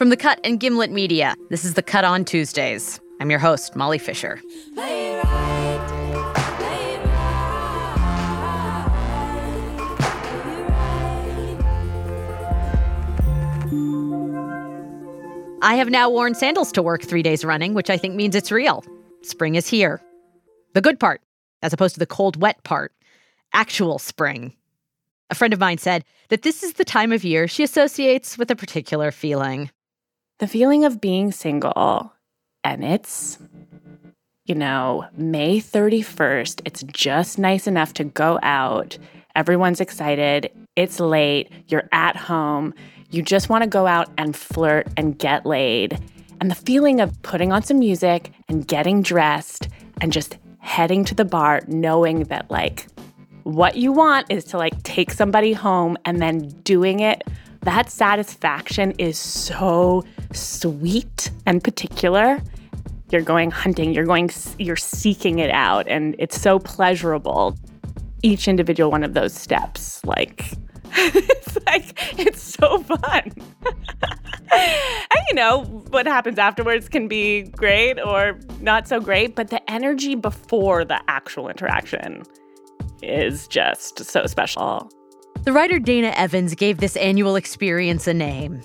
From the Cut and Gimlet Media, this is The Cut on Tuesdays. I'm your host, Molly Fischer. I have now worn sandals to work three days running, which I think means it's real. Spring is here. The good part, as opposed to the cold, wet part actual spring. A friend of mine said that this is the time of year she associates with a particular feeling. The feeling of being single. And it's, you know, May 31st. It's just nice enough to go out. Everyone's excited. It's late. You're at home. You just want to go out and flirt and get laid. And the feeling of putting on some music and getting dressed and just heading to the bar, knowing that, like, what you want is to like take somebody home and then doing it. That satisfaction is so sweet and particular. You're going hunting, you're going you're seeking it out and it's so pleasurable. Each individual one of those steps like it's like it's so fun. and you know, what happens afterwards can be great or not so great, but the energy before the actual interaction is just so special. The writer Dayna Evans gave this annual experience a name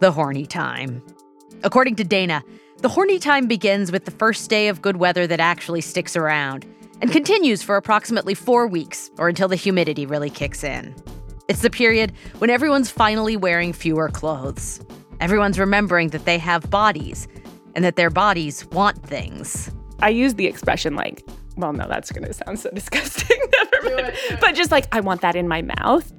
the horny time. According to Dayna, the horny time begins with the first day of good weather that actually sticks around and continues for approximately four weeks or until the humidity really kicks in. It's the period when everyone's finally wearing fewer clothes. Everyone's remembering that they have bodies and that their bodies want things. I use the expression like well, no, that's going to sound so disgusting. Never mind. But just like, I want that in my mouth.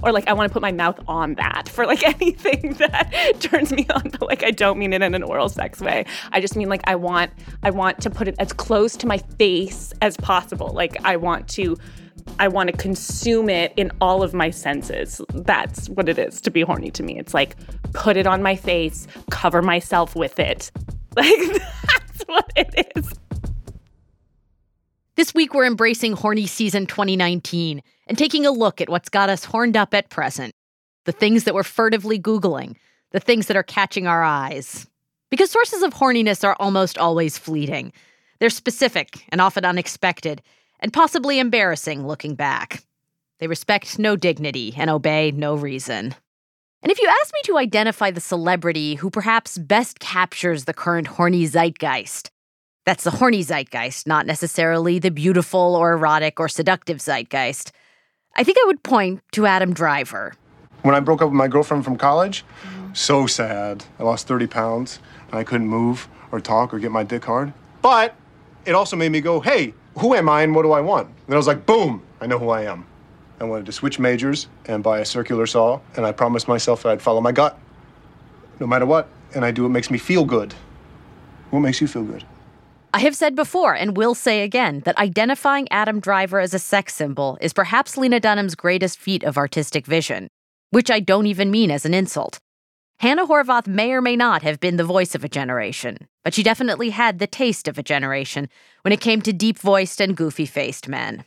Or like, I want to put my mouth on that for like anything that turns me on. But like, I don't mean it in an oral sex way. I just mean like, I want, I want to put it as close to my face as possible. Like, I want to, I want to consume it in all of my senses. That's what it is to be horny to me. It's like, put it on my face, cover myself with it. Like, that's what it is. This week, we're embracing Horny Season 2019 and taking a look at what's got us horned up at present the things that we're furtively Googling, the things that are catching our eyes. Because sources of horniness are almost always fleeting. They're specific and often unexpected, and possibly embarrassing looking back. They respect no dignity and obey no reason. And if you ask me to identify the celebrity who perhaps best captures the current horny zeitgeist, that's the horny zeitgeist, not necessarily the beautiful or erotic or seductive zeitgeist. I think I would point to Adam Driver. When I broke up with my girlfriend from college, so sad. I lost 30 pounds and I couldn't move or talk or get my dick hard. But it also made me go, hey, who am I and what do I want? And I was like, boom, I know who I am. I wanted to switch majors and buy a circular saw, and I promised myself that I'd follow my gut no matter what, and I do what makes me feel good. What makes you feel good? I have said before and will say again that identifying Adam Driver as a sex symbol is perhaps Lena Dunham's greatest feat of artistic vision, which I don't even mean as an insult. Hannah Horvath may or may not have been the voice of a generation, but she definitely had the taste of a generation when it came to deep voiced and goofy faced men.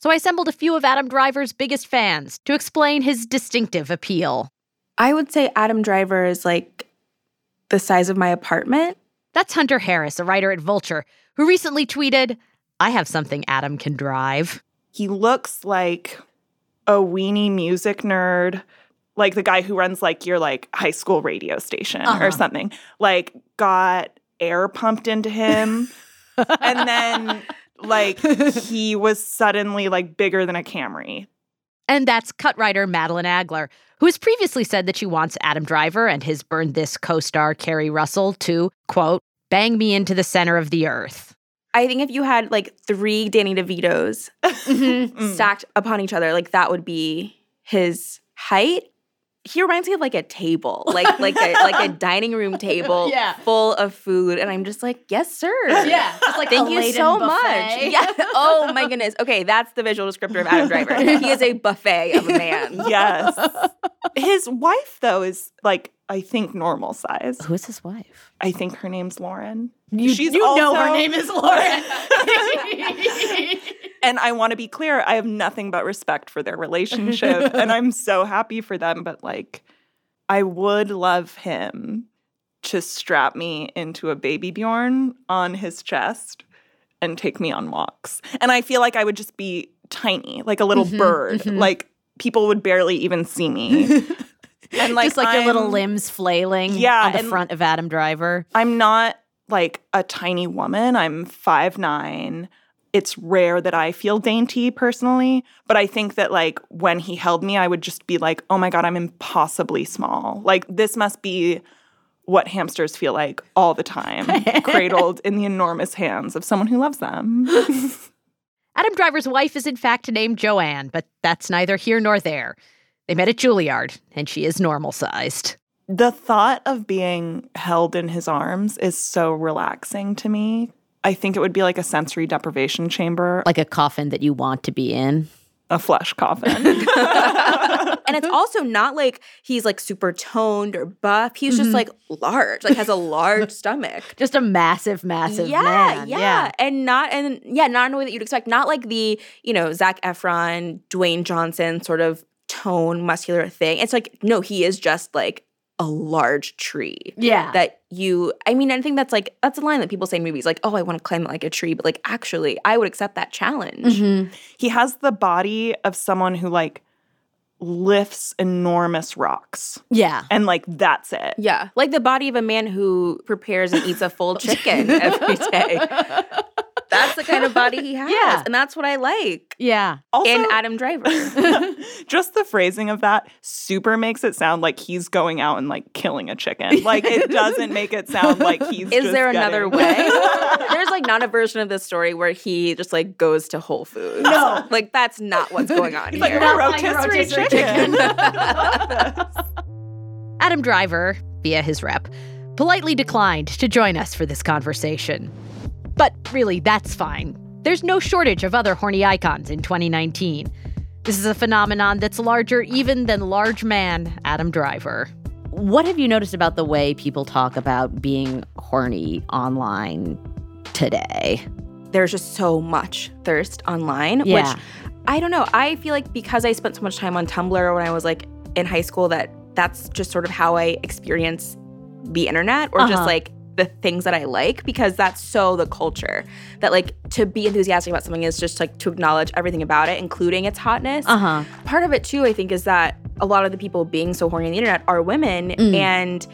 So I assembled a few of Adam Driver's biggest fans to explain his distinctive appeal. I would say Adam Driver is like the size of my apartment. That's Hunter Harris, a writer at Vulture, who recently tweeted, I have something Adam can drive. He looks like a weenie music nerd, like the guy who runs like your like high school radio station uh-huh. or something. Like got air pumped into him. and then like he was suddenly like bigger than a Camry. And that's cut writer Madeleine Aggeler, who has previously said that she wants Adam Driver and his Burn This co star Keri Russell to, quote, bang me into the center of the earth. I think if you had like three Danny DeVitos mm-hmm. stacked upon each other, like that would be his height he reminds me of like a table, like like a like a dining room table yeah. full of food, and I'm just like, yes, sir. Yeah, just like thank you so buffet. much. Yeah. Oh my goodness. Okay, that's the visual descriptor of Adam Driver. he is a buffet of a man. Yes. His wife though is like I think normal size. Who is his wife? I think her name's Lauren. You, She's you also, know her name is Lauren. And I want to be clear, I have nothing but respect for their relationship and I'm so happy for them, but like I would love him to strap me into a baby Bjorn on his chest and take me on walks. And I feel like I would just be tiny, like a little Mhm, bird. mhm. Like people would barely even see me. and like Just like your little limbs flailing Yeah, on the front of Adam Driver. I'm not like a tiny woman. I'm five nine. It's rare that I feel dainty personally, but I think that like when he held me, I would just be like, "Oh my god, I'm impossibly small." Like this must be what hamsters feel like all the time, cradled in the enormous hands of someone who loves them. Adam Driver's wife is in fact named Joanne, but that's neither here nor there. They met at Juilliard, and she is normal sized. the thought of being held in his arms is so relaxing to me. I think it would be like a sensory deprivation chamber, Like a coffin that you want to be in. a flesh coffin. and it's also not like he's like super toned or buff. He's just mm-hmm. like large, like has a large stomach. Just a massive, massive yeah, man. Yeah, and not and yeah, not in a way that you'd expect. Not like the you know Zac Efron, Dwayne Johnson sort of tone muscular thing. It's like no, he is just like a large tree. Yeah. That you, I mean, I think that's like that's a line that people say in movies, like, "Oh, I want to climb like a tree," but like, actually, I would accept that challenge. Mhm. he has the body of someone who like lifts enormous rocks Yeah. and like that's it Yeah, like the body of a man who prepares and eats a full chicken every day. That's the kind of body he has, Yeah. and that's what I like. Yeah. also in Adam Driver. just the phrasing of that super makes it sound like he's going out and like killing a chicken like it doesn't make it sound like he's Is just there another way? There's like not a version of this story where he just like goes to Whole Foods. No, like that's not what's going on He's like here. a Not like rotisserie rotisserie chicken, Adam Driver, via his rep, politely declined to join us for this conversation. But really, that's fine. There's no shortage of other horny icons in 2019. This is a phenomenon that's larger even than large man Adam Driver. What have you noticed about the way people talk about being horny online today? There's just so much thirst online, Yeah. which I don't know. I feel like because I spent so much time on Tumblr when I was like in high school, that that's just sort of how I experience the internet or Uh-huh. just like the things that I like because that's so the culture that like to be enthusiastic about something is just like to acknowledge everything about it, including its hotness. Uh huh. part of it too i think is that a lot of the people being so horny on the internet are women Mm. and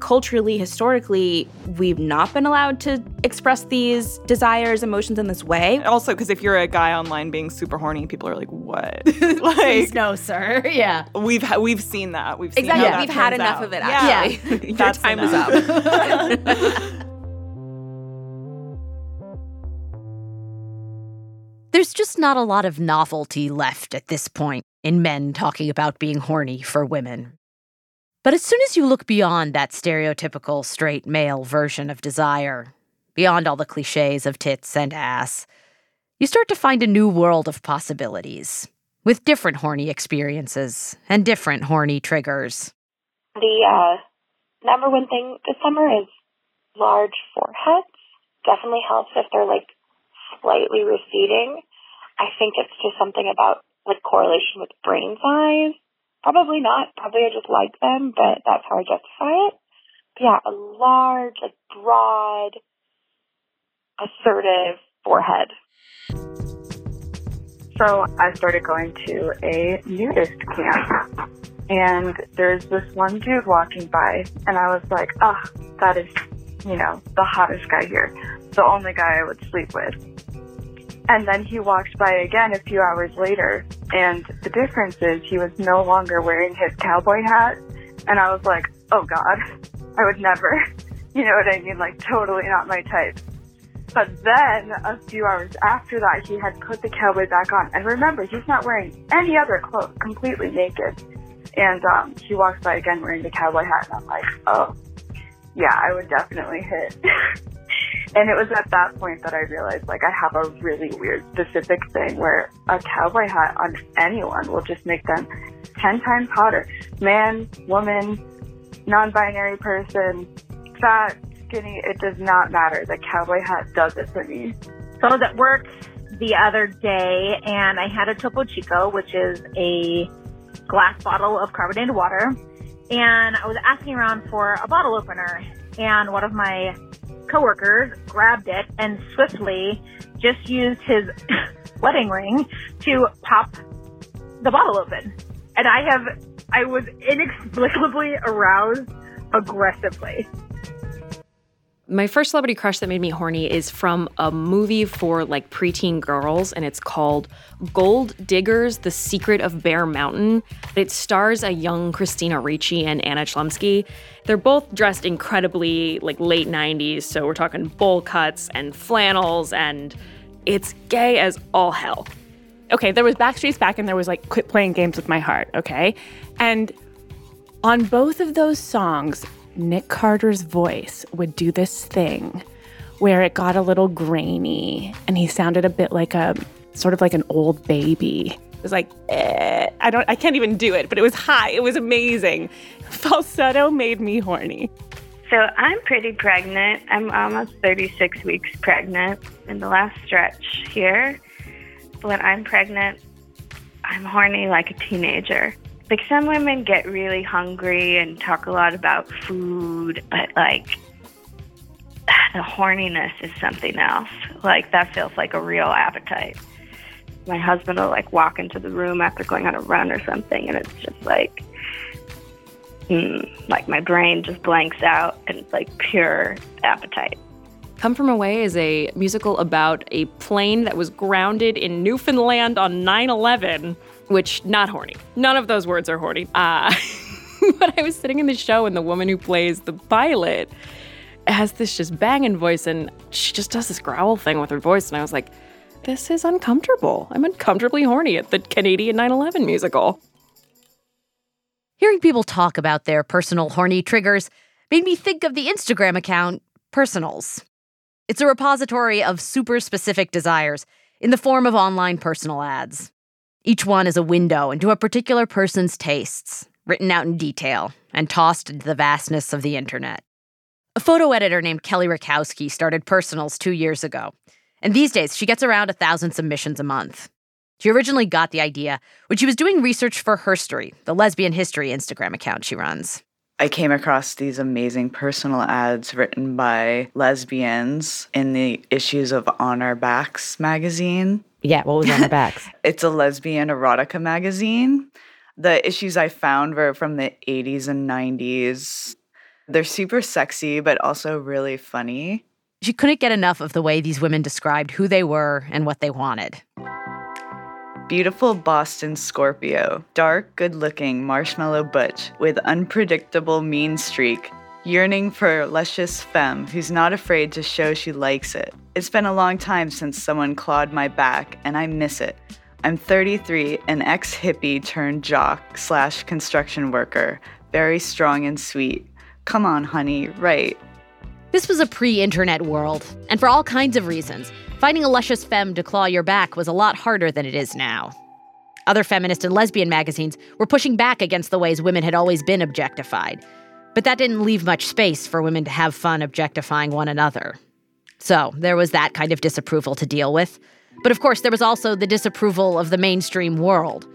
culturally historically we've not been allowed to express these desires emotions in this way also because if you're a guy online being super horny people are like what like no, sir. Yeah. we've ha- we've seen that we've seen exactly how that we've had enough out. of it Yeah. actually your That's time is up There's just not a lot of novelty left at this point in men talking about being horny for women. But as soon as you look beyond that stereotypical straight male version of desire, beyond all the cliches of tits and ass, you start to find a new world of possibilities with different horny experiences and different horny triggers. The uh, number one thing this summer is large foreheads. Definitely helps if they're like slightly receding. I think it's just something about like correlation with brain size. Probably not. Probably I just like them, but that's how I justify it. But yeah, a large, like broad, assertive forehead. So I started going to a nudist camp. And there's this one dude walking by, and I was like, ah, that is, you know, the hottest guy here. The only guy I would sleep with. And then he walked by again a few hours later, and the difference is he was no longer wearing his cowboy hat. And I was like, oh God, I would never. You know what I mean? Like, totally not my type. But then a few hours after that, he had put the cowboy back on. And remember, he's not wearing any other clothes, completely naked. And um, he walks by again wearing the cowboy hat, and I'm like, oh, yeah, I would definitely hit. and it was at that point that I realized, like, I have a really weird specific thing where a cowboy hat on anyone will just make them 10 times hotter. Man, woman, non binary person, fat, skinny, it does not matter. The cowboy hat does it for me. So I was at work the other day and I had a Topo Chico, which is a glass bottle of carbonated water. and I was asking around for a bottle opener, and one of my coworkers grabbed it and swiftly just used his wedding ring to pop the bottle open. And I have, I was inexplicably aroused aggressively. My first celebrity crush that made me horny is from a movie for like preteen girls, and it's called Gold Diggers The Secret of Bear Mountain. It stars a young Christina Ricci and Anna Chlumsky. They're both dressed incredibly like late 90s, so we're talking bowl cuts and flannels, and it's gay as all hell. Okay, there was Backstreet's Back and there was like Quit Playing Games with My Heart, okay? And on both of those songs, Nick Carter's voice would do this thing where it got a little grainy and he sounded a bit like a sort of like an old baby. It was like, eh, I don't, I can't even do it, but it was high. It was amazing. Falsetto made me horny. So I'm pretty pregnant. I'm almost 36 weeks pregnant in the last stretch here. When I'm pregnant, I'm horny like a teenager. Like some women get really hungry and talk a lot about food, but like the horniness is something else. Like that feels like a real appetite. My husband will like walk into the room after going on a run or something, and it's just like, mm, like my brain just blanks out, and it's like pure appetite. Come From Away is a musical about a plane that was grounded in Newfoundland on 9 11 which not horny. None of those words are horny. Uh, but I was sitting in the show and the woman who plays the pilot has this just banging voice and she just does this growl thing with her voice. And I was like, this is uncomfortable. I'm uncomfortably horny at the Canadian 9 11 musical. Hearing people talk about their personal horny triggers made me think of the Instagram account Personals. It's a repository of super specific desires in the form of online personal ads. Each one is a window into a particular person's tastes, written out in detail and tossed into the vastness of the internet. A photo editor named Kelly Rakowski started Personals two years ago, and these days she gets around a thousand submissions a month. She originally got the idea when she was doing research for Herstory, the lesbian history Instagram account she runs. I came across these amazing personal ads written by lesbians in the issues of On Our Backs magazine. Yeah, what was on the backs? it's a lesbian erotica magazine. The issues I found were from the 80s and 90s. They're super sexy, but also really funny. She couldn't get enough of the way these women described who they were and what they wanted. Beautiful Boston Scorpio, dark, good looking marshmallow butch with unpredictable mean streak, yearning for luscious femme who's not afraid to show she likes it. It's been a long time since someone clawed my back, and I miss it. I'm 33, an ex hippie turned jock slash construction worker, very strong and sweet. Come on, honey, right. This was a pre internet world, and for all kinds of reasons, finding a luscious femme to claw your back was a lot harder than it is now. Other feminist and lesbian magazines were pushing back against the ways women had always been objectified, but that didn't leave much space for women to have fun objectifying one another. So there was that kind of disapproval to deal with. But of course, there was also the disapproval of the mainstream world,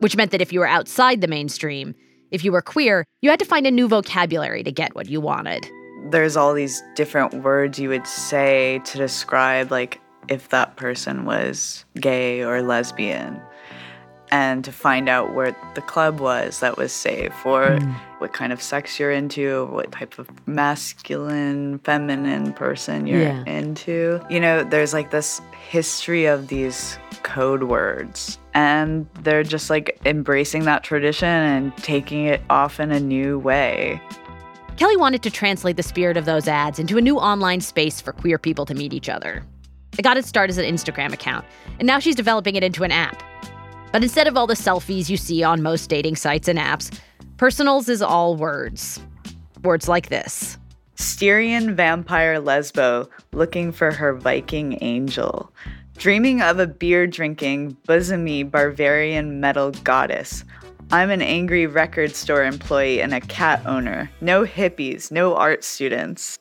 which meant that if you were outside the mainstream, if you were queer, you had to find a new vocabulary to get what you wanted. There's all these different words you would say to describe, like, if that person was gay or lesbian and to find out where the club was that was safe or mm. what kind of sex you're into, what type of masculine, feminine person you're yeah. into. You know, there's like this history of these code words and they're just like embracing that tradition and taking it off in a new way. Kelly wanted to translate the spirit of those ads into a new online space for queer people to meet each other. It got its start as an Instagram account, and now she's developing it into an app. But instead of all the selfies you see on most dating sites and apps, Personals is all words. Words like this Styrian vampire lesbo looking for her Viking angel. Dreaming of a beer drinking, bosomy Bavarian metal goddess. I'm an angry record store employee and a cat owner. No hippies, no art students.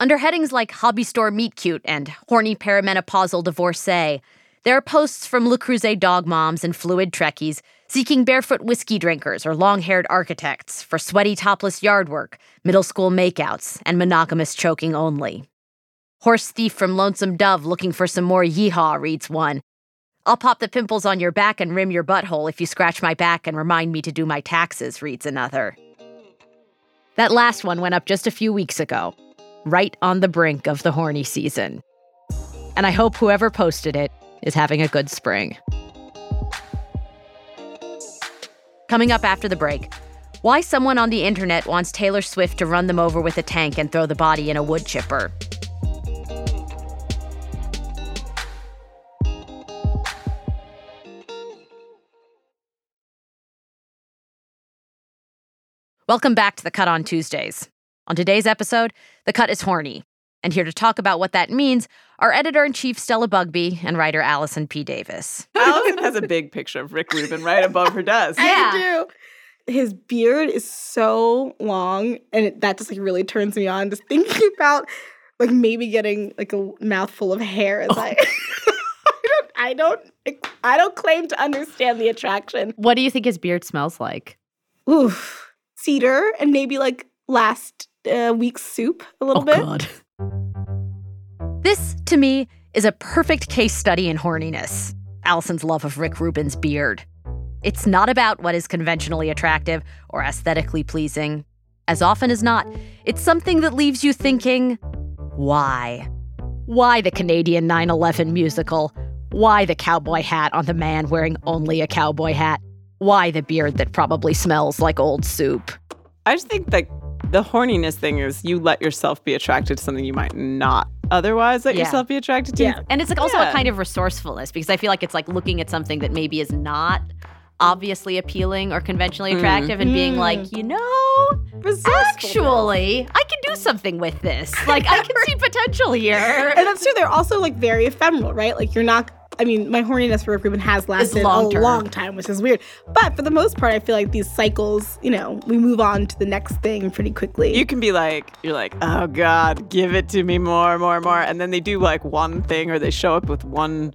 Under headings like hobby store meet cute and horny perimenopausal divorcee, there are posts from Le Creuset dog moms and fluid Trekkies seeking barefoot whiskey drinkers or long haired architects for sweaty topless yard work, middle school makeouts, and monogamous choking only. Horse thief from Lonesome Dove looking for some more yeehaw reads one. I'll pop the pimples on your back and rim your butthole if you scratch my back and remind me to do my taxes, reads another. That last one went up just a few weeks ago, right on the brink of the horny season. And I hope whoever posted it is having a good spring. Coming up after the break, why someone on the internet wants Taylor Swift to run them over with a tank and throw the body in a wood chipper. Welcome back to The Cut on Tuesdays. On today's episode, The Cut is horny. And here to talk about what that means are editor in chief Stella Bugbee and writer Allison P. Davis. Allison has a big picture of Rick Rubin right above her desk. I do. His beard is so long, and it, that just like really turns me on. Just thinking about like maybe getting like a mouthful of hair as oh. I. I don't. I don't. I don't claim to understand the attraction. What do you think his beard smells like? Oof, cedar and maybe like last uh, week's soup a little oh, bit. God. This, to me, is a perfect case study in horniness. Allison's love of Rick Rubin's beard. It's not about what is conventionally attractive or aesthetically pleasing. As often as not, it's something that leaves you thinking, why? Why the Canadian 9 11 musical? Why the cowboy hat on the man wearing only a cowboy hat? Why the beard that probably smells like old soup? I just think like the horniness thing is you let yourself be attracted to something you might not otherwise let Yeah. yourself be attracted to. Yeah. And it's like also Yeah. a kind of resourcefulness because I feel like it's like looking at something that maybe is not obviously appealing or conventionally Mm. attractive and being Mm. like, you know, actually, I can do something with this. Like, I can see potential here. And that's true. They're also like very ephemeral, right? Like you're not. I mean, my horniness for Rick Rubin has lasted a long-term. long time, which is weird. But for the most part, I feel like these cycles, you know, we move on to the next thing pretty quickly. You can be like, you're like, oh God, give it to me more, more, more. And then they do like one thing or they show up with one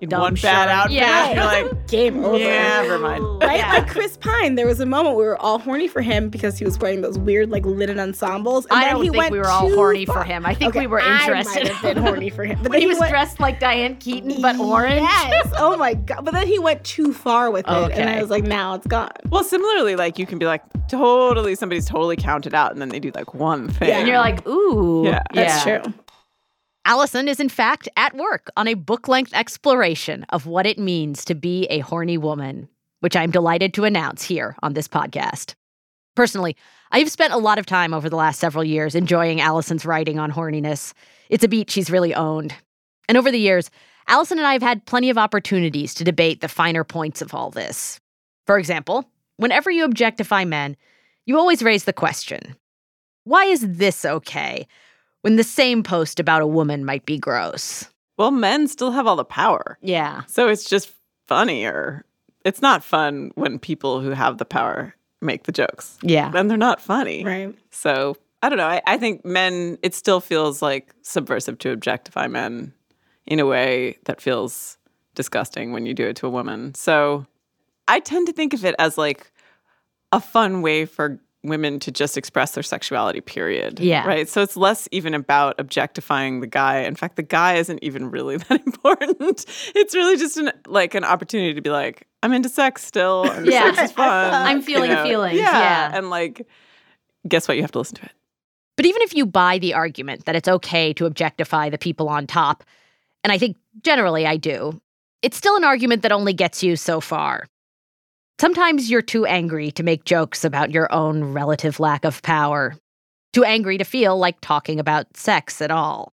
in Dumb one bad shirt. outfit. Yeah. You're like, Game over. yeah, never mind. Right? Like Chris Pine, there was a moment we were all horny for him because he was wearing those weird like linen ensembles. And I then don't he think went we were all horny far. for him. I think Okay, we were I interested. might have been horny for him. But when then he was went, dressed like Diane Keaton, but orange. Yes. Oh my god. But then he went too far with it. And I was like, now it's gone. Well, similarly, like you can be like, totally, somebody's totally counted out, and then they do like one thing. Yeah. And you're like, ooh. Yeah. That's yeah. true. Allison is, in fact, at work on a book length exploration of what it means to be a horny woman, which I'm delighted to announce here on this podcast. Personally, I've spent a lot of time over the last several years enjoying Allison's writing on horniness. It's a beat she's really owned. And over the years, Allison and I have had plenty of opportunities to debate the finer points of all this. For example, whenever you objectify men, you always raise the question why is this okay? When the same post about a woman might be gross. Well, men still have all the power. Yeah. So it's just funnier. It's not fun when people who have the power make the jokes. Yeah. Then they're not funny. Right. So I don't know. I, I think men, it still feels like subversive to objectify men in a way that feels disgusting when you do it to a woman. So I tend to think of it as like a fun way for women to just express their sexuality, period. Yeah. Right. So it's less even about objectifying the guy. In fact, the guy isn't even really that important. It's really just an like an opportunity to be like, I'm into sex still. And Yeah. sex is fun. I'm feeling the feelings, yeah. And like, guess what? You have to listen to it. But even if you buy the argument that it's okay to objectify the people on top, and I think generally I do, it's still an argument that only gets you so far. Sometimes you're too angry to make jokes about your own relative lack of power, too angry to feel like talking about sex at all.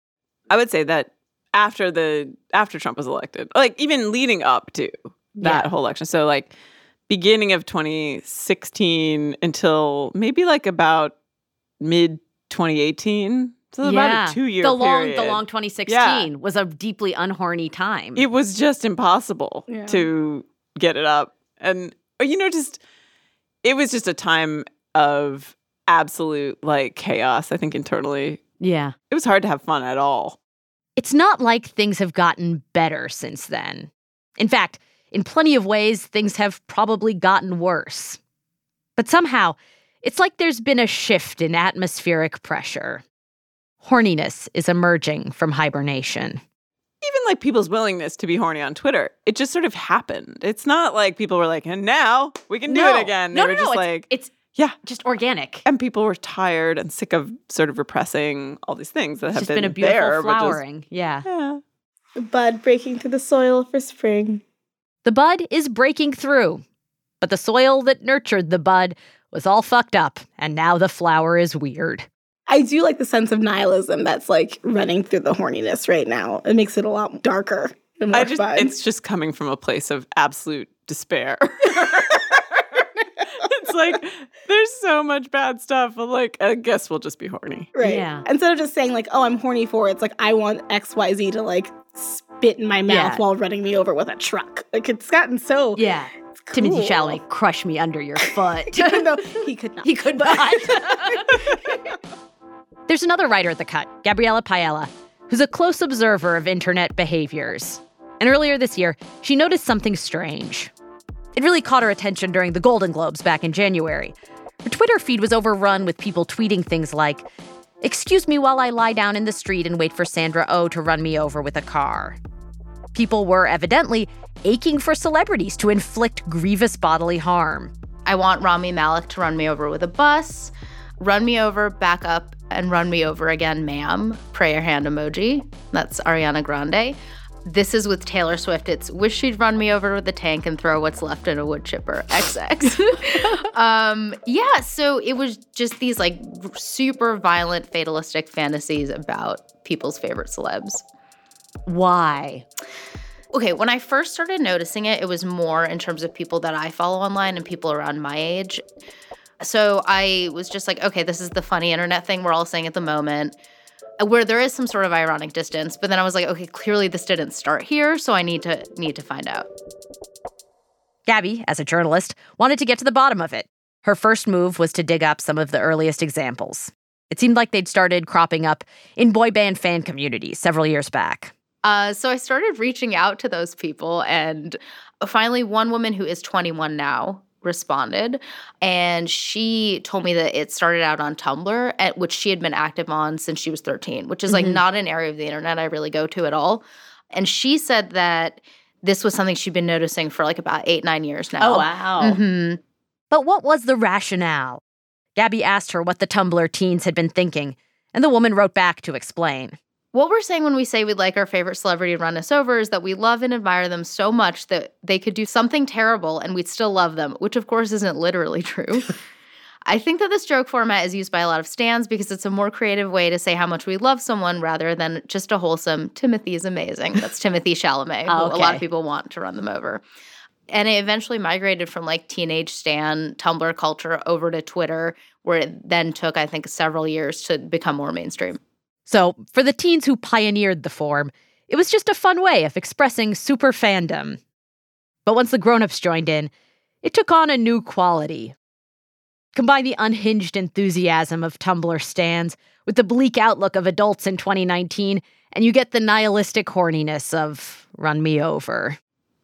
I would say that after the after Trump was elected, like even leading up to that Yeah. whole election, so like beginning of 2016 until maybe like about mid 2018, so about a two year the long, period. the long 2016 Yeah. was a deeply unhorny time. it was just impossible Yeah. to get it up and or, you know just it was just a time of absolute like chaos i think internally yeah. it was hard to have fun at all It's not like things have gotten better since then. In fact, in plenty of ways, things have probably gotten worse. But somehow, it's like there's been a shift in atmospheric pressure. Horniness is emerging from hibernation. Even like people's willingness to be horny on Twitter, it just sort of happened. It's not like people were like, and now we can do No. it again. They No, were no, just no, it's- like, it's yeah, just organic. And people were tired and sick of sort of repressing all these things that It's have just been, been a beautiful there, but just- flowering. yeah. yeah. The bud breaking through the soil for spring. The bud is breaking through, but the soil that nurtured the bud was all fucked up, and now the flower is weird. I do like the sense of nihilism that's like running through the horniness right now. It makes it a lot darker and more I just fun. it's just coming from a place of absolute despair. it's like there's so much bad stuff. But like, I guess we'll just be horny. Right. Yeah. Instead of just saying like, "Oh, I'm horny for," it, it's like I want X, Y, Z to like spit in my mouth Yeah. while running me over with a truck. Like it's gotten so. Yeah. it's Timothée cool. Chalamet, crush me under your foot. Even though he could not. he could not. There's another writer at the cut, Gabriella Paiella, who's a close observer of internet behaviors. And earlier this year, she noticed something strange. It really caught her attention during the Golden Globes back in January. Her Twitter feed was overrun with people tweeting things like, Excuse me while I lie down in the street and wait for Sandra O oh to run me over with a car. People were evidently aching for celebrities to inflict grievous bodily harm. I want Rami Malek to run me over with a bus, run me over, back up, and run me over again, ma'am. Prayer hand emoji. That's Ariana Grande. This is with Taylor Swift. It's wish she'd run me over with a tank and throw what's left in a wood chipper. XX. um, yeah, so it was just these like super violent, fatalistic fantasies about people's favorite celebs. Why? Okay, when I first started noticing it, it was more in terms of people that I follow online and people around my age. So I was just like, okay, this is the funny internet thing we're all saying at the moment, uh, where there is some sort of ironic distance. But then I was like, okay, clearly this didn't start here, so I need to need to find out. Gabby, as a journalist, wanted to get to the bottom of it. Her first move was to dig up some of the earliest examples. It seemed like they'd started cropping up in boy band fan communities several years back. Uh, so I started reaching out to those people, and finally, one woman who is 21 now responded, and she told me that it started out on Tumblr, at which she had been active on since she was 13, which is like Mhm. not an area of the internet I really go to at all. And she said that this was something she'd been noticing for like about eight, nine years now. Oh, wow. hmm But what was the rationale? Gabby asked her what the Tumblr teens had been thinking, and the woman wrote back to explain. What we're saying when we say we'd like our favorite celebrity to run us over is that we love and admire them so much that they could do something terrible and we'd still love them, which of course isn't literally true. I think that this joke format is used by a lot of stans because it's a more creative way to say how much we love someone rather than just a wholesome Timothée is amazing. That's Timothée Chalamet, Oh, who a lot of people want to run them over. And it eventually migrated from like teenage stan Tumblr culture over to Twitter, where it then took, I think, several years to become more mainstream. So, for the teens who pioneered the form, it was just a fun way of expressing super fandom. But once the grown-ups joined in, it took on a new quality. Combine the unhinged enthusiasm of Tumblr stans with the bleak outlook of adults in 2019, and you get the nihilistic horniness of Run Me Over.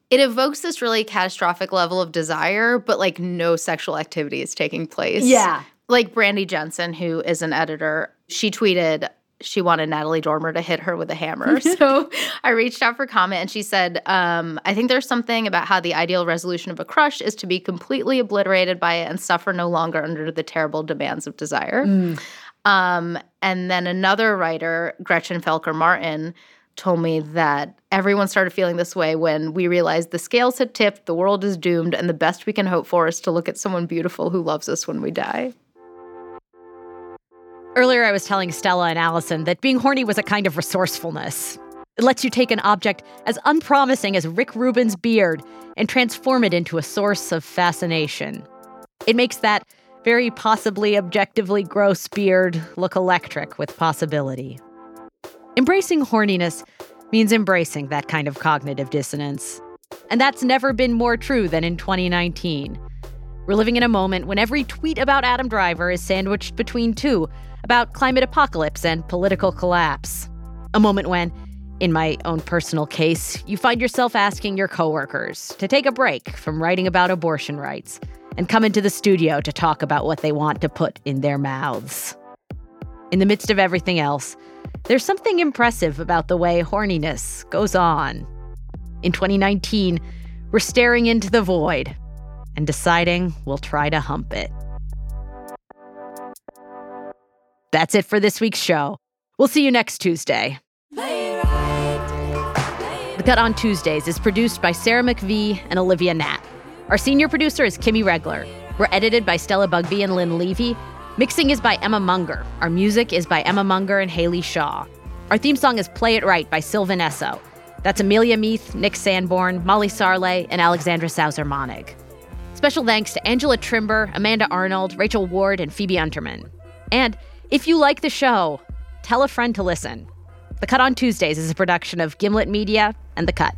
it evokes this really catastrophic level of desire, but like no sexual activity is taking place. Yeah. Like Brandy Jensen, who is an editor, she tweeted she wanted Natalie Dormer to hit her with a hammer. so I reached out for comment and she said, um, I think there's something about how the ideal resolution of a crush is to be completely obliterated by it and suffer no longer under the terrible demands of desire. Um, and then another writer, Gretchen Felker Martin, told me that everyone started feeling this way when we realized the scales had tipped, the world is doomed, and the best we can hope for is to look at someone beautiful who loves us when we die. Earlier, I was telling Stella and Allison that being horny was a kind of resourcefulness. It lets you take an object as unpromising as Rick Rubin's beard and transform it into a source of fascination. It makes that very possibly objectively gross beard look electric with possibility. Embracing horniness means embracing that kind of cognitive dissonance. And that's never been more true than in 2019. We're living in a moment when every tweet about Adam Driver is sandwiched between two about climate apocalypse and political collapse. A moment when, In my own personal case, you find yourself asking your coworkers to take a break from writing about abortion rights and come into the studio to talk about what they want to put in their mouths. In the midst of everything else, there's something impressive about the way horniness goes on. In 2019, we're staring into the void and deciding we'll try to hump it. That's it for this week's show. We'll see you next Tuesday. The Cut on Tuesdays is produced by Sarah McVie and Olivia Natt. Our senior producer is Kimmie Regler. We're edited by Stella Bugbee and Lynn Levy. Mixing is by Emma Munger. Our music is by Emma Munger and Haley Shaw. Our theme song is Play It Right by Sylvan Esso. That's Amelia Meath, Nick Sanborn, Molly Sarle, and Alexandra Sauser Monnig. Special thanks to Angela Trimber, Amanda Arnold, Rachel Ward, and Phoebe Unterman. And if you like the show, tell a friend to listen. The Cut on Tuesdays is a production of Gimlet Media and The Cut.